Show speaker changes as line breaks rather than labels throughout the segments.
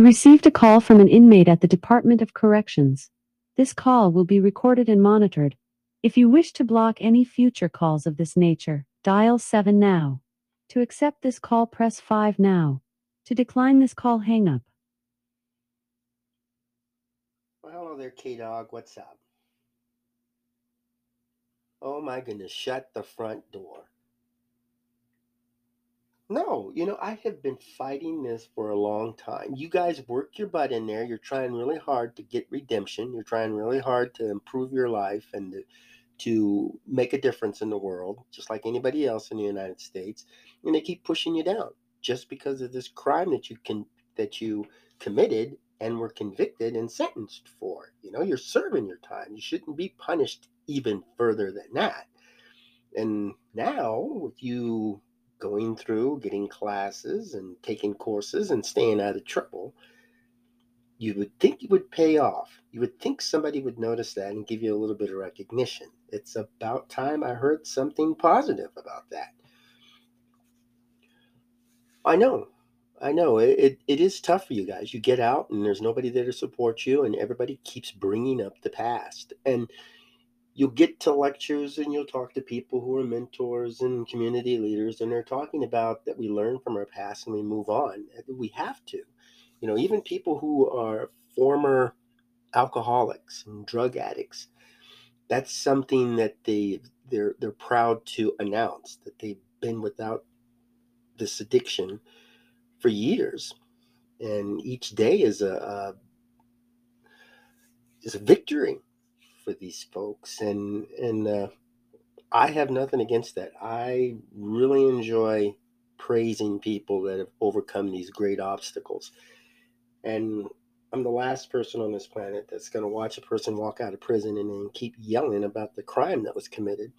You received a call from an inmate at the Department of Corrections. This call will be recorded and monitored. If you wish to block any future calls of this nature, dial 7 now. To accept this call, press 5 now. To decline this call, hang up.
Well, hello there, K Dog. What's up? Oh my goodness, shut the front door. No, you know, I have been fighting this for a long time. You guys work your butt in there. You're trying really hard to get redemption. You're trying really hard to improve your life and to, to make a difference in the world, just like anybody else in the United States. And they keep pushing you down just because of this crime that you can that you committed and were convicted and sentenced for. You know, you're serving your time. You shouldn't be punished even further than that. And now, with you going through, getting classes and taking courses and staying out of trouble, you would think it would pay off. You would think somebody would notice that and give you a little bit of recognition. It's about time I heard something positive about that. I know. I know. It, it, it is tough for you guys. You get out and there's nobody there to support you, and everybody keeps bringing up the past. And you'll get to lectures and you'll talk to people who are mentors and community leaders and they're talking about that we learn from our past and we move on we have to. You know even people who are former alcoholics and drug addicts that's something that they they're they're proud to announce that they've been without this addiction for years. And each day is a, a is a victory for these folks, and and uh, I have nothing against that. I really enjoy praising people that have overcome these great obstacles, and I'm the last person on this planet that's going to watch a person walk out of prison and then keep yelling about the crime that was committed.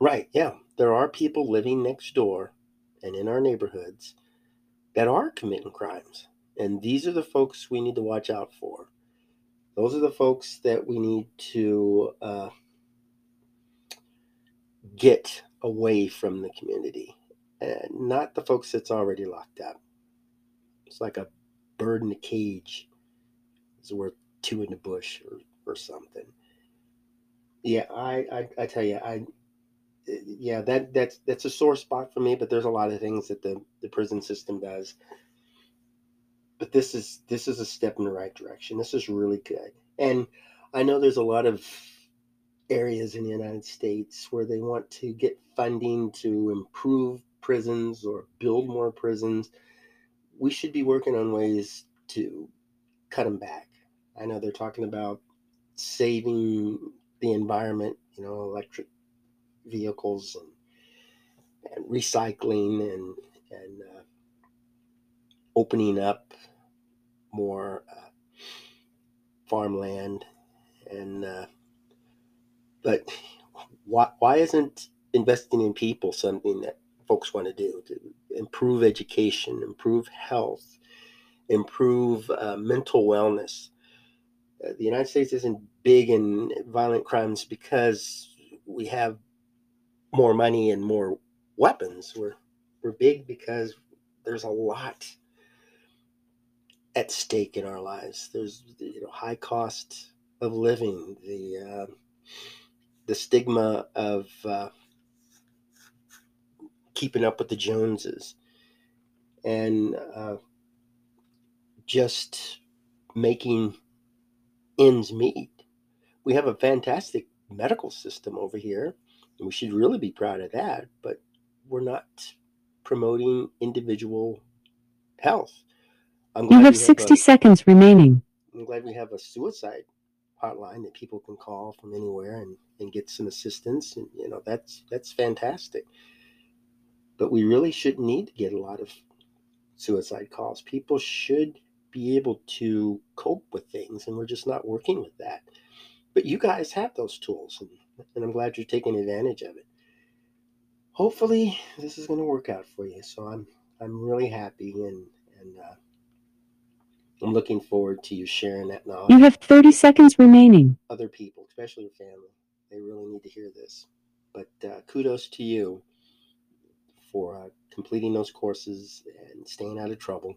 Right, yeah, there are people living next door and in our neighborhoods that are committing crimes. And these are the folks we need to watch out for. Those are the folks that we need to uh, get away from the community, and not the folks that's already locked up. It's like a bird in a cage is worth two in the bush or, or something. Yeah, I, I, I tell you, I yeah, that that's that's a sore spot for me. But there's a lot of things that the the prison system does but this is this is a step in the right direction. This is really good. And I know there's a lot of areas in the United States where they want to get funding to improve prisons or build more prisons. We should be working on ways to cut them back. I know they're talking about saving the environment, you know, electric vehicles and, and recycling and and uh, opening up more uh, farmland and uh, but why, why isn't investing in people something that folks want to do? To improve education improve health improve uh, mental wellness. Uh, the united states isn't big in violent crimes because we have more money and more weapons. We're we're big because there's a lot at stake in our lives. There's you know high cost of living, the uh, the stigma of uh, keeping up with the Joneses, and uh, just making ends meet. We have a fantastic medical system over here, and we should really be proud of that. But we're not promoting individual health
you have 60 have a, seconds remaining.
I'm glad we have a suicide hotline that people can call from anywhere and, and get some assistance. And, you know, that's, that's fantastic. But we really shouldn't need to get a lot of suicide calls. People should be able to cope with things, and we're just not working with that. But you guys have those tools, and, and I'm glad you're taking advantage of it. Hopefully, this is going to work out for you. So I'm I'm really happy, and and uh, I'm looking forward to you sharing that knowledge.
You have 30 seconds remaining.
Other people, especially your family, they really need to hear this. But uh, kudos to you for uh, completing those courses and staying out of trouble.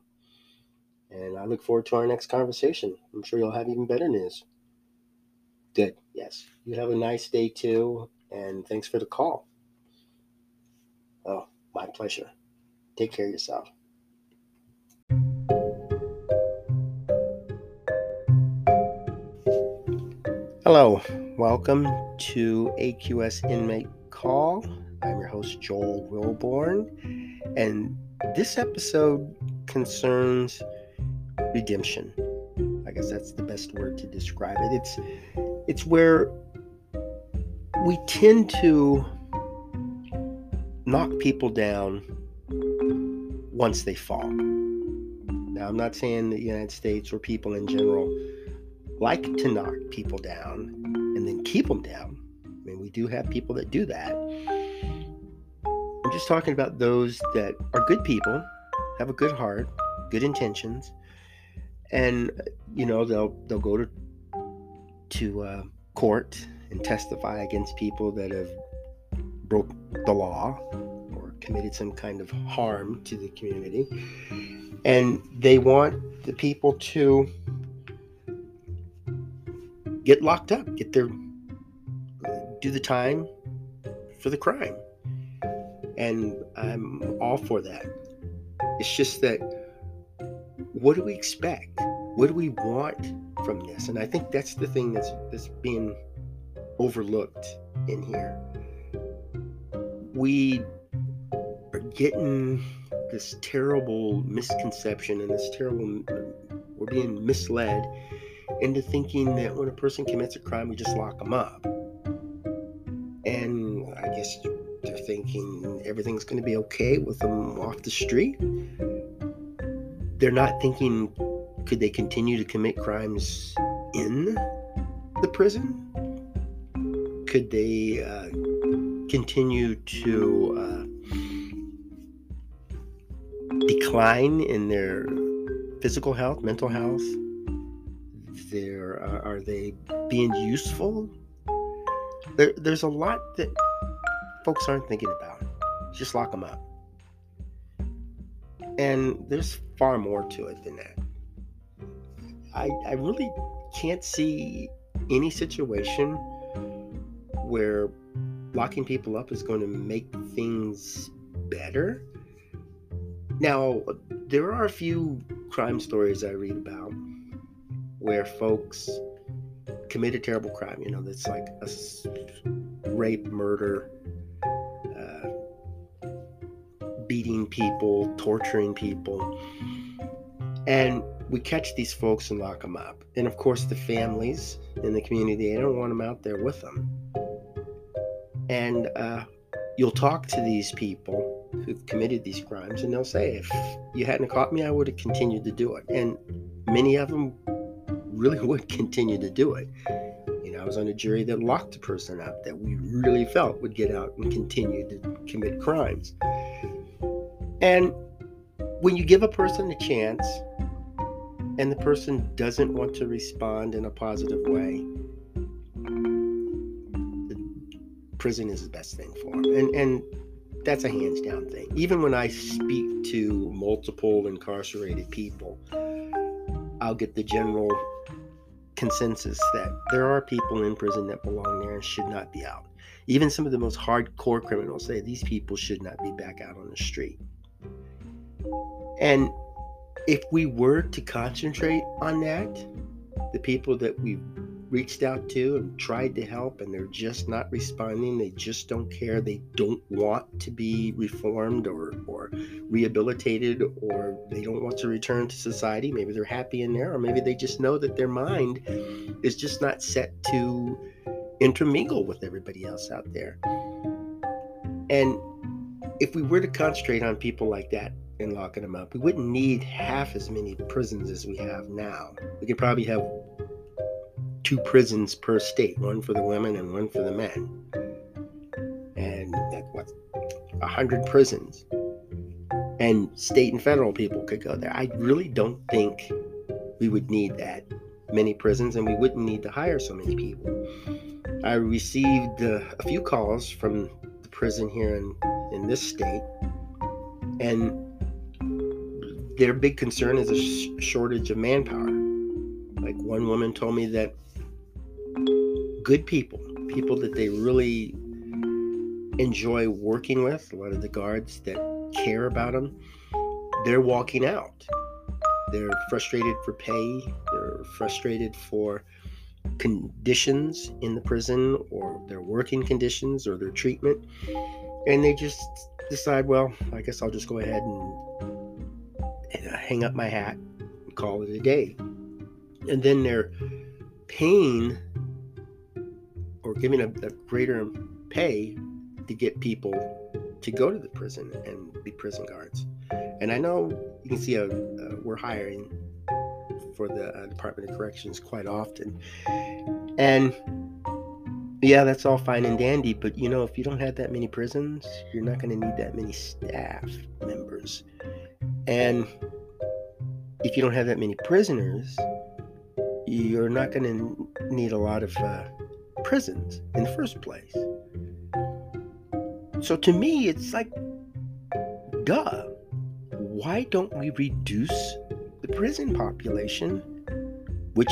And I look forward to our next conversation. I'm sure you'll have even better news. Good. Yes. You have a nice day too. And thanks for the call. Oh, my pleasure. Take care of yourself. Hello, welcome to AQS Inmate Call. I'm your host, Joel Wilborn, and this episode concerns redemption. I guess that's the best word to describe it. It's it's where we tend to knock people down once they fall. Now, I'm not saying the United States or people in general like to knock people down and then keep them down. I mean, we do have people that do that. I'm just talking about those that are good people, have a good heart, good intentions, and you know they'll they'll go to to uh, court and testify against people that have broke the law or committed some kind of harm to the community, and they want the people to get locked up, get their do the time for the crime. And I'm all for that. It's just that what do we expect? What do we want from this? And I think that's the thing that's that's being overlooked in here. We are getting this terrible misconception and this terrible we're being misled into thinking that when a person commits a crime, we just lock them up. And I guess they're thinking everything's going to be okay with them off the street. They're not thinking, could they continue to commit crimes in the prison? Could they uh, continue to uh, decline in their physical health, mental health? There? Uh, are they being useful? There, there's a lot that folks aren't thinking about. Just lock them up. And there's far more to it than that. I, I really can't see any situation where locking people up is going to make things better. Now, there are a few crime stories I read about where folks commit a terrible crime. You know, that's like a rape, murder, uh, beating people, torturing people. And we catch these folks and lock them up. And of course, the families in the community, they don't want them out there with them. And uh, you'll talk to these people who've committed these crimes, and they'll say, if you hadn't caught me, I would have continued to do it. And many of them really would continue to do it. You know, I was on a jury that locked a person up that we really felt would get out and continue to commit crimes. And when you give a person a chance and the person doesn't want to respond in a positive way, prison is the best thing for them. And, and that's a hands down thing. Even when I speak to multiple incarcerated people, I'll get the general consensus that there are people in prison that belong there and should not be out. Even some of the most hardcore criminals say these people should not be back out on the street. And if we were to concentrate on that, the people that we reached out to and tried to help and they're just not responding. They just don't care. They don't want to be reformed or, or rehabilitated or they don't want to return to society. Maybe they're happy in there or maybe they just know that their mind is just not set to intermingle with everybody else out there. And if we were to concentrate on people like that and locking them up we wouldn't need half as many prisons as we have now. We could probably have two prisons per state, one for the women and one for the men. And that what a hundred prisons. And state and federal people could go there. I really don't think we would need that many prisons and we wouldn't need to hire so many people. I received uh, a few calls from the prison here in, in this state, and their big concern is a sh- shortage of manpower. Like one woman told me that good people, people that they really enjoy working with, a lot of the guards that care about them, they're walking out. They're frustrated for pay, they're frustrated for conditions in the prison or their working conditions or their treatment. And they just decide, well, I guess I'll just go ahead and, and uh, hang up my hat and call it a day. And then they're paying or giving a, a greater pay to get people to go to the prison and be prison guards. And I know you can see a, uh, we're hiring for the uh, Department of Corrections quite often. And yeah, that's all fine and dandy, but you know, if you don't have that many prisons, you're not going to need that many staff members. And if you don't have that many prisoners, you're not going to need a lot of uh, prisons in the first place. So to me, it's like, duh. Why don't we reduce the prison population, which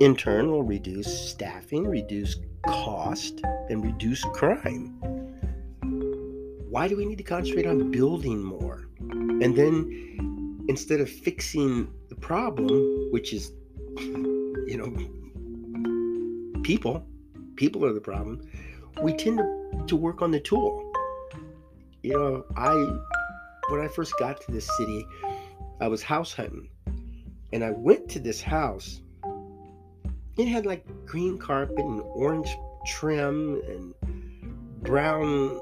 in turn will reduce staffing, reduce cost, and reduce crime? Why do we need to concentrate on building more? And then instead of fixing the problem, which is, you know, people, people are the problem, we tend to, to work on the tool. You know, I when I first got to this city, I was house hunting. And I went to this house. It had like green carpet and orange trim and brown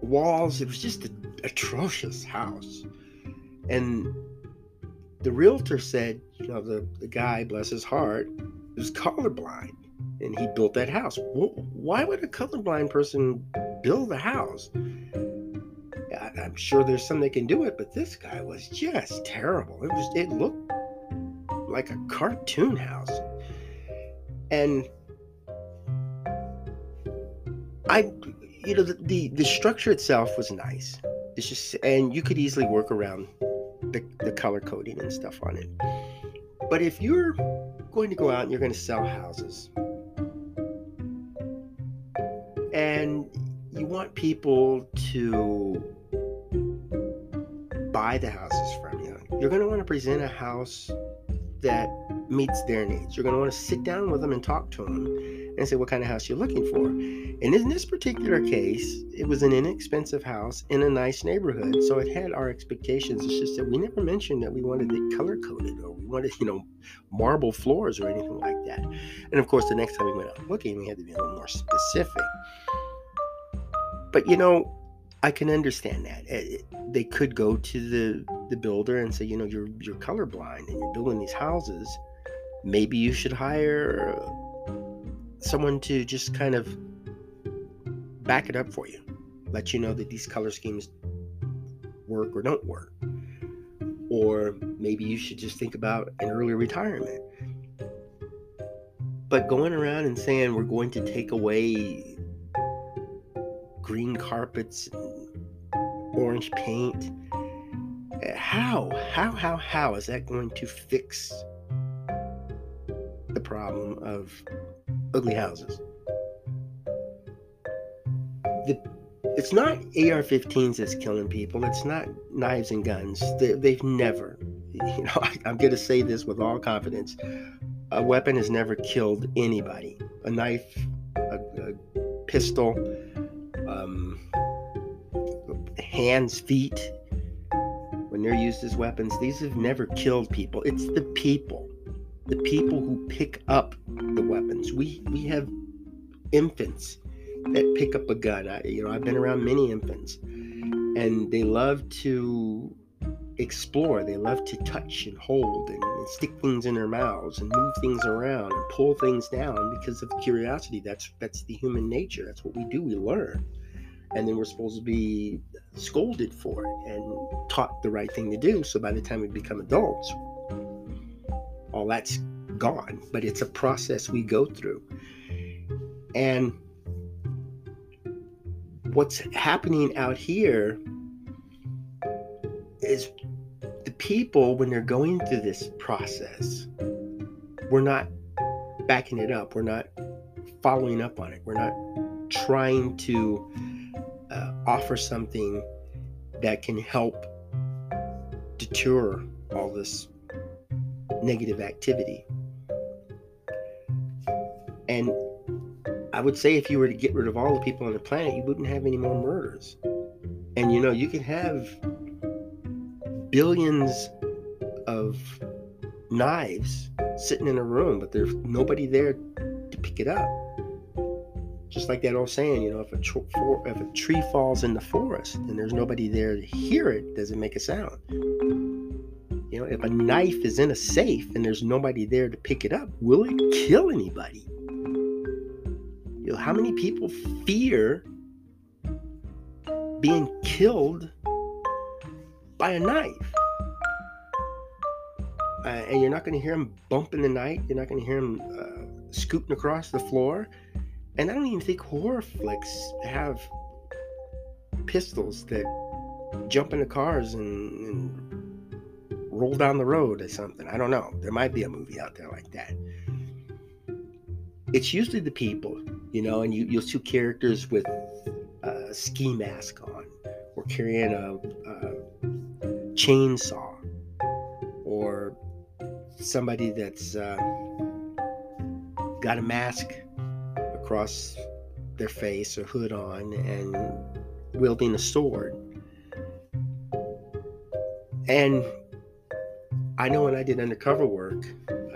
walls. It was just an atrocious house. And the realtor said, you know, the, the guy, bless his heart, was colorblind and he built that house. Well, why would a colorblind person build a house? I'm sure there's some that can do it, but this guy was just terrible. It was it looked like a cartoon house. And I you know the, the, the structure itself was nice. It's just and you could easily work around the, the color coding and stuff on it. But if you're going to go out and you're going to sell houses and you want people to buy the houses from you, you're going to want to present a house that meets their needs. You're going to want to sit down with them and talk to them and say what kind of house you're looking for. And in this particular case, it was an inexpensive house in a nice neighborhood. So it had our expectations. It's just that we never mentioned that we wanted it color coded or we wanted, you know, marble floors or anything like that. And of course, the next time we went out looking, we had to be a little more specific. But you know, I can understand that. Eh, they could go to the the builder and say, you know, you're you're colorblind and you're building these houses. Maybe you should hire someone to just kind of back it up for you, let you know that these color schemes work or don't work. Or maybe you should just think about an early retirement. But going around and saying we're going to take away green carpets, orange paint. Eh, how, how, how, how is that going to fix the problem of ugly houses? The, it's not AR-15s that's killing people. It's not knives and guns. They, have never, you know, I, I'm going to say this with all confidence. A weapon has never killed anybody. A knife, a, a pistol, um, hands, feet, when they're used as weapons, these have never killed people. It's the people, the people who pick up weapons. We we have infants that pick up a gun. I, you know, I've been around many infants, and they love to explore. They love to touch and hold and, and, stick things in their mouths and move things around and pull things down because of curiosity. That's that's the human nature. That's what we do. We learn and then we're supposed to be scolded for it and taught the right thing to do. So by the time we become adults, all that's gone. But it's a process we go through. And what's happening out here is the people, when they're going through this process, we're not backing it up. We're not following up on it. We're not trying to uh, offer something that can help deter all this negative activity. And I would say if you were to get rid of all the people on the planet, you wouldn't have any more murders. And you know, you could have billions of knives sitting in a room, but there's nobody there to pick it up. Just like that old saying, you know, if a, tr- for, if a tree falls in the forest and there's nobody there to hear it, does it make a sound? You know, if a knife is in a safe and there's nobody there to pick it up, will it kill anybody? You know, how many people fear being killed by a knife? Uh, and you're not going to hear them bump in the night. You're not going to hear them uh, scooting across the floor. And I don't even think horror flicks have pistols that jump into cars and, and roll down the road or something. I don't know. There might be a movie out there like that. It's usually the people, you know, and you, you'll see characters with a ski mask on or carrying a, a chainsaw or somebody that's uh, got a mask across their face or hood on and wielding a sword. And I know when I did undercover work,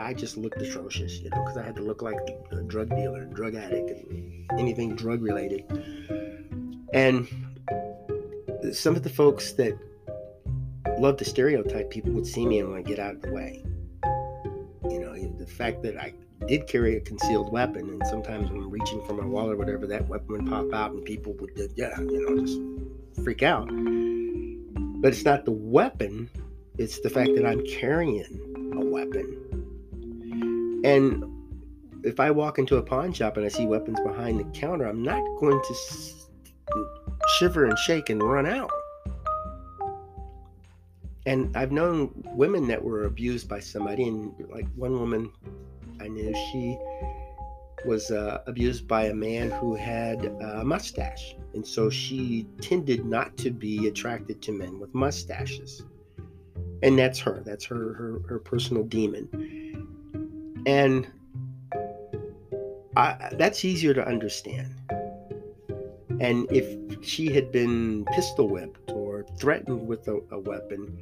I just looked atrocious, you know, because I had to look like a drug dealer, drug addict, and anything drug related. And some of the folks that love to stereotype people would see me and want to get out of the way. You know, the fact that I did carry a concealed weapon, and sometimes when I'm reaching for my wallet or whatever, that weapon would pop out, and people would, yeah, you know, just freak out. But it's not the weapon it's the fact that I'm carrying a weapon. And if I walk into a pawn shop and I see weapons behind the counter, I'm not going to shiver and shake and run out. And I've known women that were abused by somebody, and like one woman I knew, she was uh, abused by a man who had a mustache. And so she tended not to be attracted to men with mustaches and that's her that's her her, her personal demon and I, that's easier to understand and if she had been pistol whipped or threatened with a, a weapon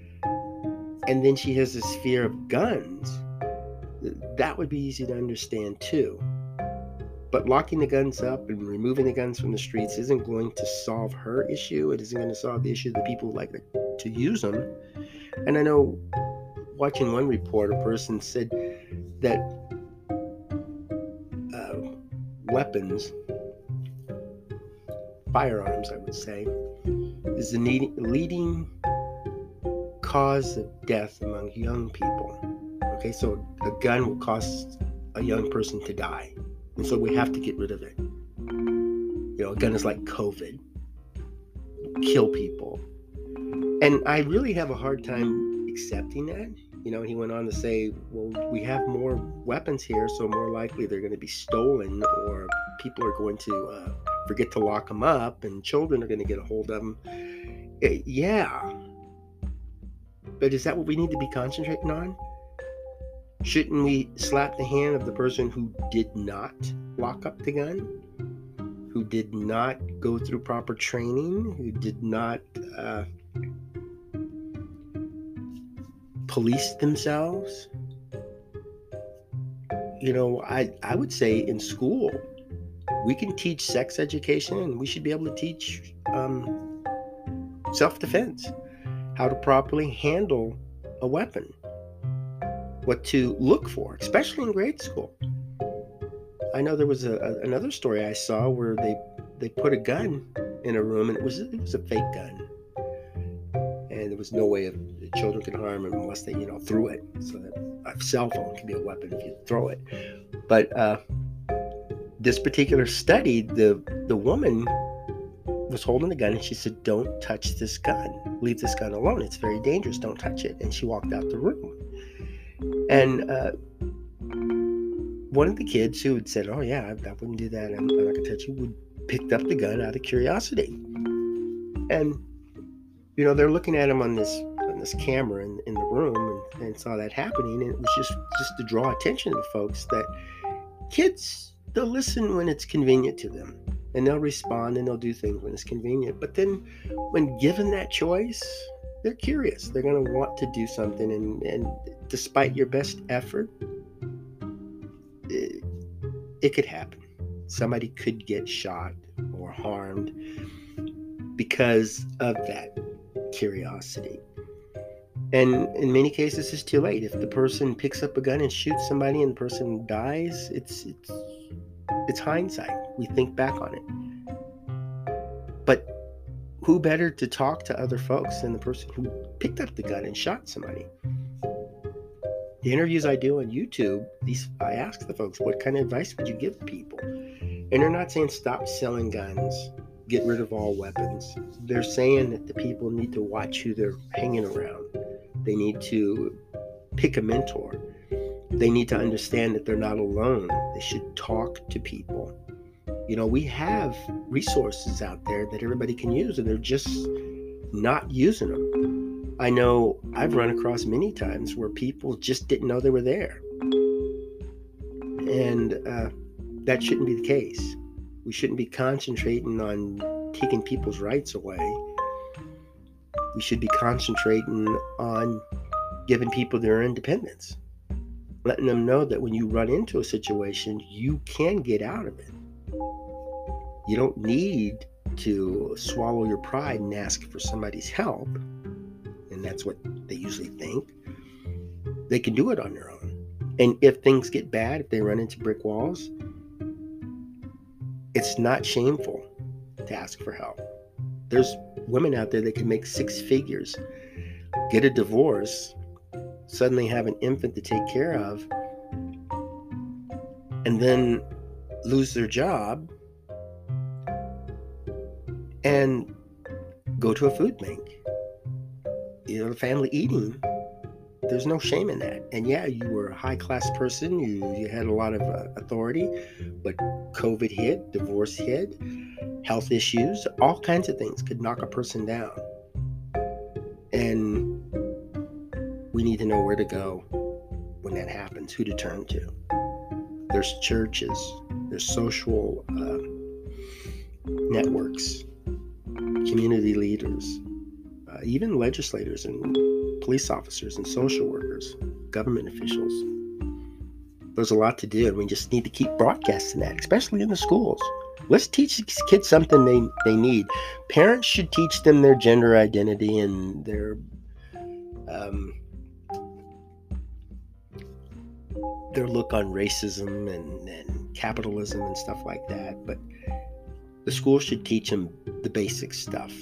and then she has this fear of guns that would be easy to understand too but locking the guns up and removing the guns from the streets isn't going to solve her issue. It isn't going to solve the issue of the people who like to use them. And I know watching one report, a person said that uh, weapons, firearms, I would say, is the leading cause of death among young people. Okay, so a gun will cause a young person to die. And so we have to get rid of it. You know, a gun is like COVID, kill people, and I really have a hard time accepting that. You know, he went on to say, well, we have more weapons here, so more likely they're going to be stolen, or people are going to uh, forget to lock them up, and children are going to get a hold of them. Eh, yeah. But is that what we need to be concentrating on? Shouldn't we slap the hand of the person who did not lock up the gun? Who did not go through proper training? Who did not. Uh, police themselves. You know, I, I would say in school, we can teach sex education and we should be able to teach um, self defense, how to properly handle a weapon, what to look for, especially in grade school. I know there was a, a, another story I saw where they, they put a gun in a room and it was it was a fake gun and there was no way of children can harm unless they, you know, threw it. So that a cell phone can be a weapon if you throw it. But uh, this particular study, the the woman was holding the gun and she said, Don't touch this gun. Leave this gun alone. It's very dangerous. Don't touch it. And she walked out the room. And uh, one of the kids who had said, Oh, yeah, I, I wouldn't do that. I'm, I'm not to touch you, would picked up the gun out of curiosity. And, you know, they're looking at him on this on this camera in, in the room and, and saw that happening. And it was just just to draw attention to folks that kids, they'll listen when it's convenient to them and they'll respond and they'll do things when it's convenient. But then when given that choice, they're curious. They're going to want to do something. And, and despite your best effort, it, it could happen. Somebody could get shot or harmed because of that curiosity. And in many cases, it's too late. If the person picks up a gun and shoots somebody and the person dies, it's it's it's hindsight. We think back on it. But who better to talk to other folks than the person who picked up the gun and shot somebody? The interviews I do on YouTube, these I ask the folks, what kind of advice would you give people? And they're not saying stop selling guns, get rid of all weapons. They're saying that the people need to watch who they're hanging around. They need to pick a mentor. They need to understand that they're not alone. They should talk to people. You know, we have resources out there that everybody can use, and they're just not using them. I know I've run across many times where people just didn't know they were there. And uh, that shouldn't be the case. We shouldn't be concentrating on taking people's rights away. We should be concentrating on giving people their independence, letting them know that when you run into a situation, you can get out of it. You don't need to swallow your pride and ask for somebody's help. And that's what they usually think. They can do it on their own. And if things get bad, if they run into brick walls, it's not shameful to ask for help. There's women out there that can make six figures, get a divorce, suddenly have an infant to take care of, and then lose their job and go to a food bank. You know, family eating there's no shame in that. And yeah, you were a high class person, you, you had a lot of uh, authority, but COVID hit, divorce hit, health issues, all kinds of things could knock a person down. And we need to know where to go when that happens, who to turn to. There's churches, there's social uh, networks, community leaders, uh, even legislators and police officers and social workers, government officials. There's a lot to do, and we just need to keep broadcasting that, especially in the schools. Let's teach these kids something they, they need. Parents should teach them their gender identity and their um, their look on racism and, and capitalism and stuff like that. But the school should teach them the basic stuff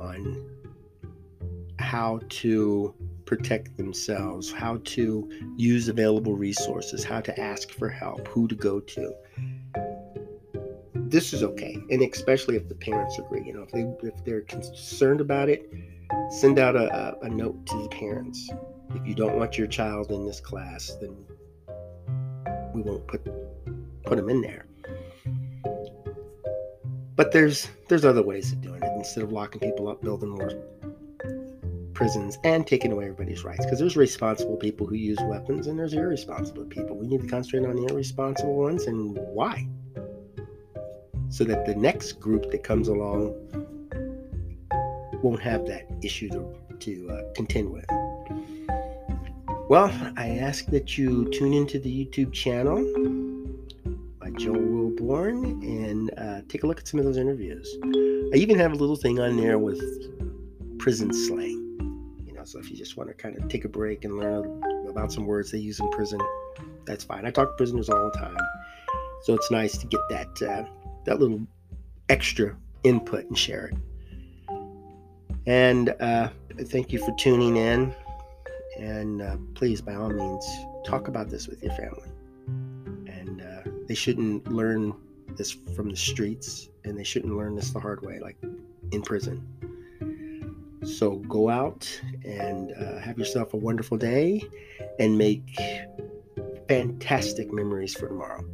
on how to protect themselves, how to use available resources, how to ask for help, who to go to. This is okay, and especially if the parents agree. You know, if they if they're concerned about it, send out a, a, a note to the parents. If you don't want your child in this class, then we won't put put them in there. But there's there's other ways of doing it. Instead of locking people up, building more prisons and taking away everybody's rights because there's responsible people who use weapons and there's irresponsible people. We need to concentrate on the irresponsible ones and why. So that the next group that comes along won't have that issue to, to uh, contend with. Well, I ask that you tune into the YouTube channel by Joel Wilborn and uh, take a look at some of those interviews. I even have a little thing on there with prison slang You know, so if you just want to kind of take a break and learn about some words they use in prison, that's fine. I talk to prisoners all the time, so it's nice to get that uh, that little extra input and share it. And uh, thank you for tuning in. And uh, please, by all means, talk about this with your family. And uh, they shouldn't learn this from the streets, and they shouldn't learn this the hard way, like in prison. So go out and uh, have yourself a wonderful day and make fantastic memories for tomorrow.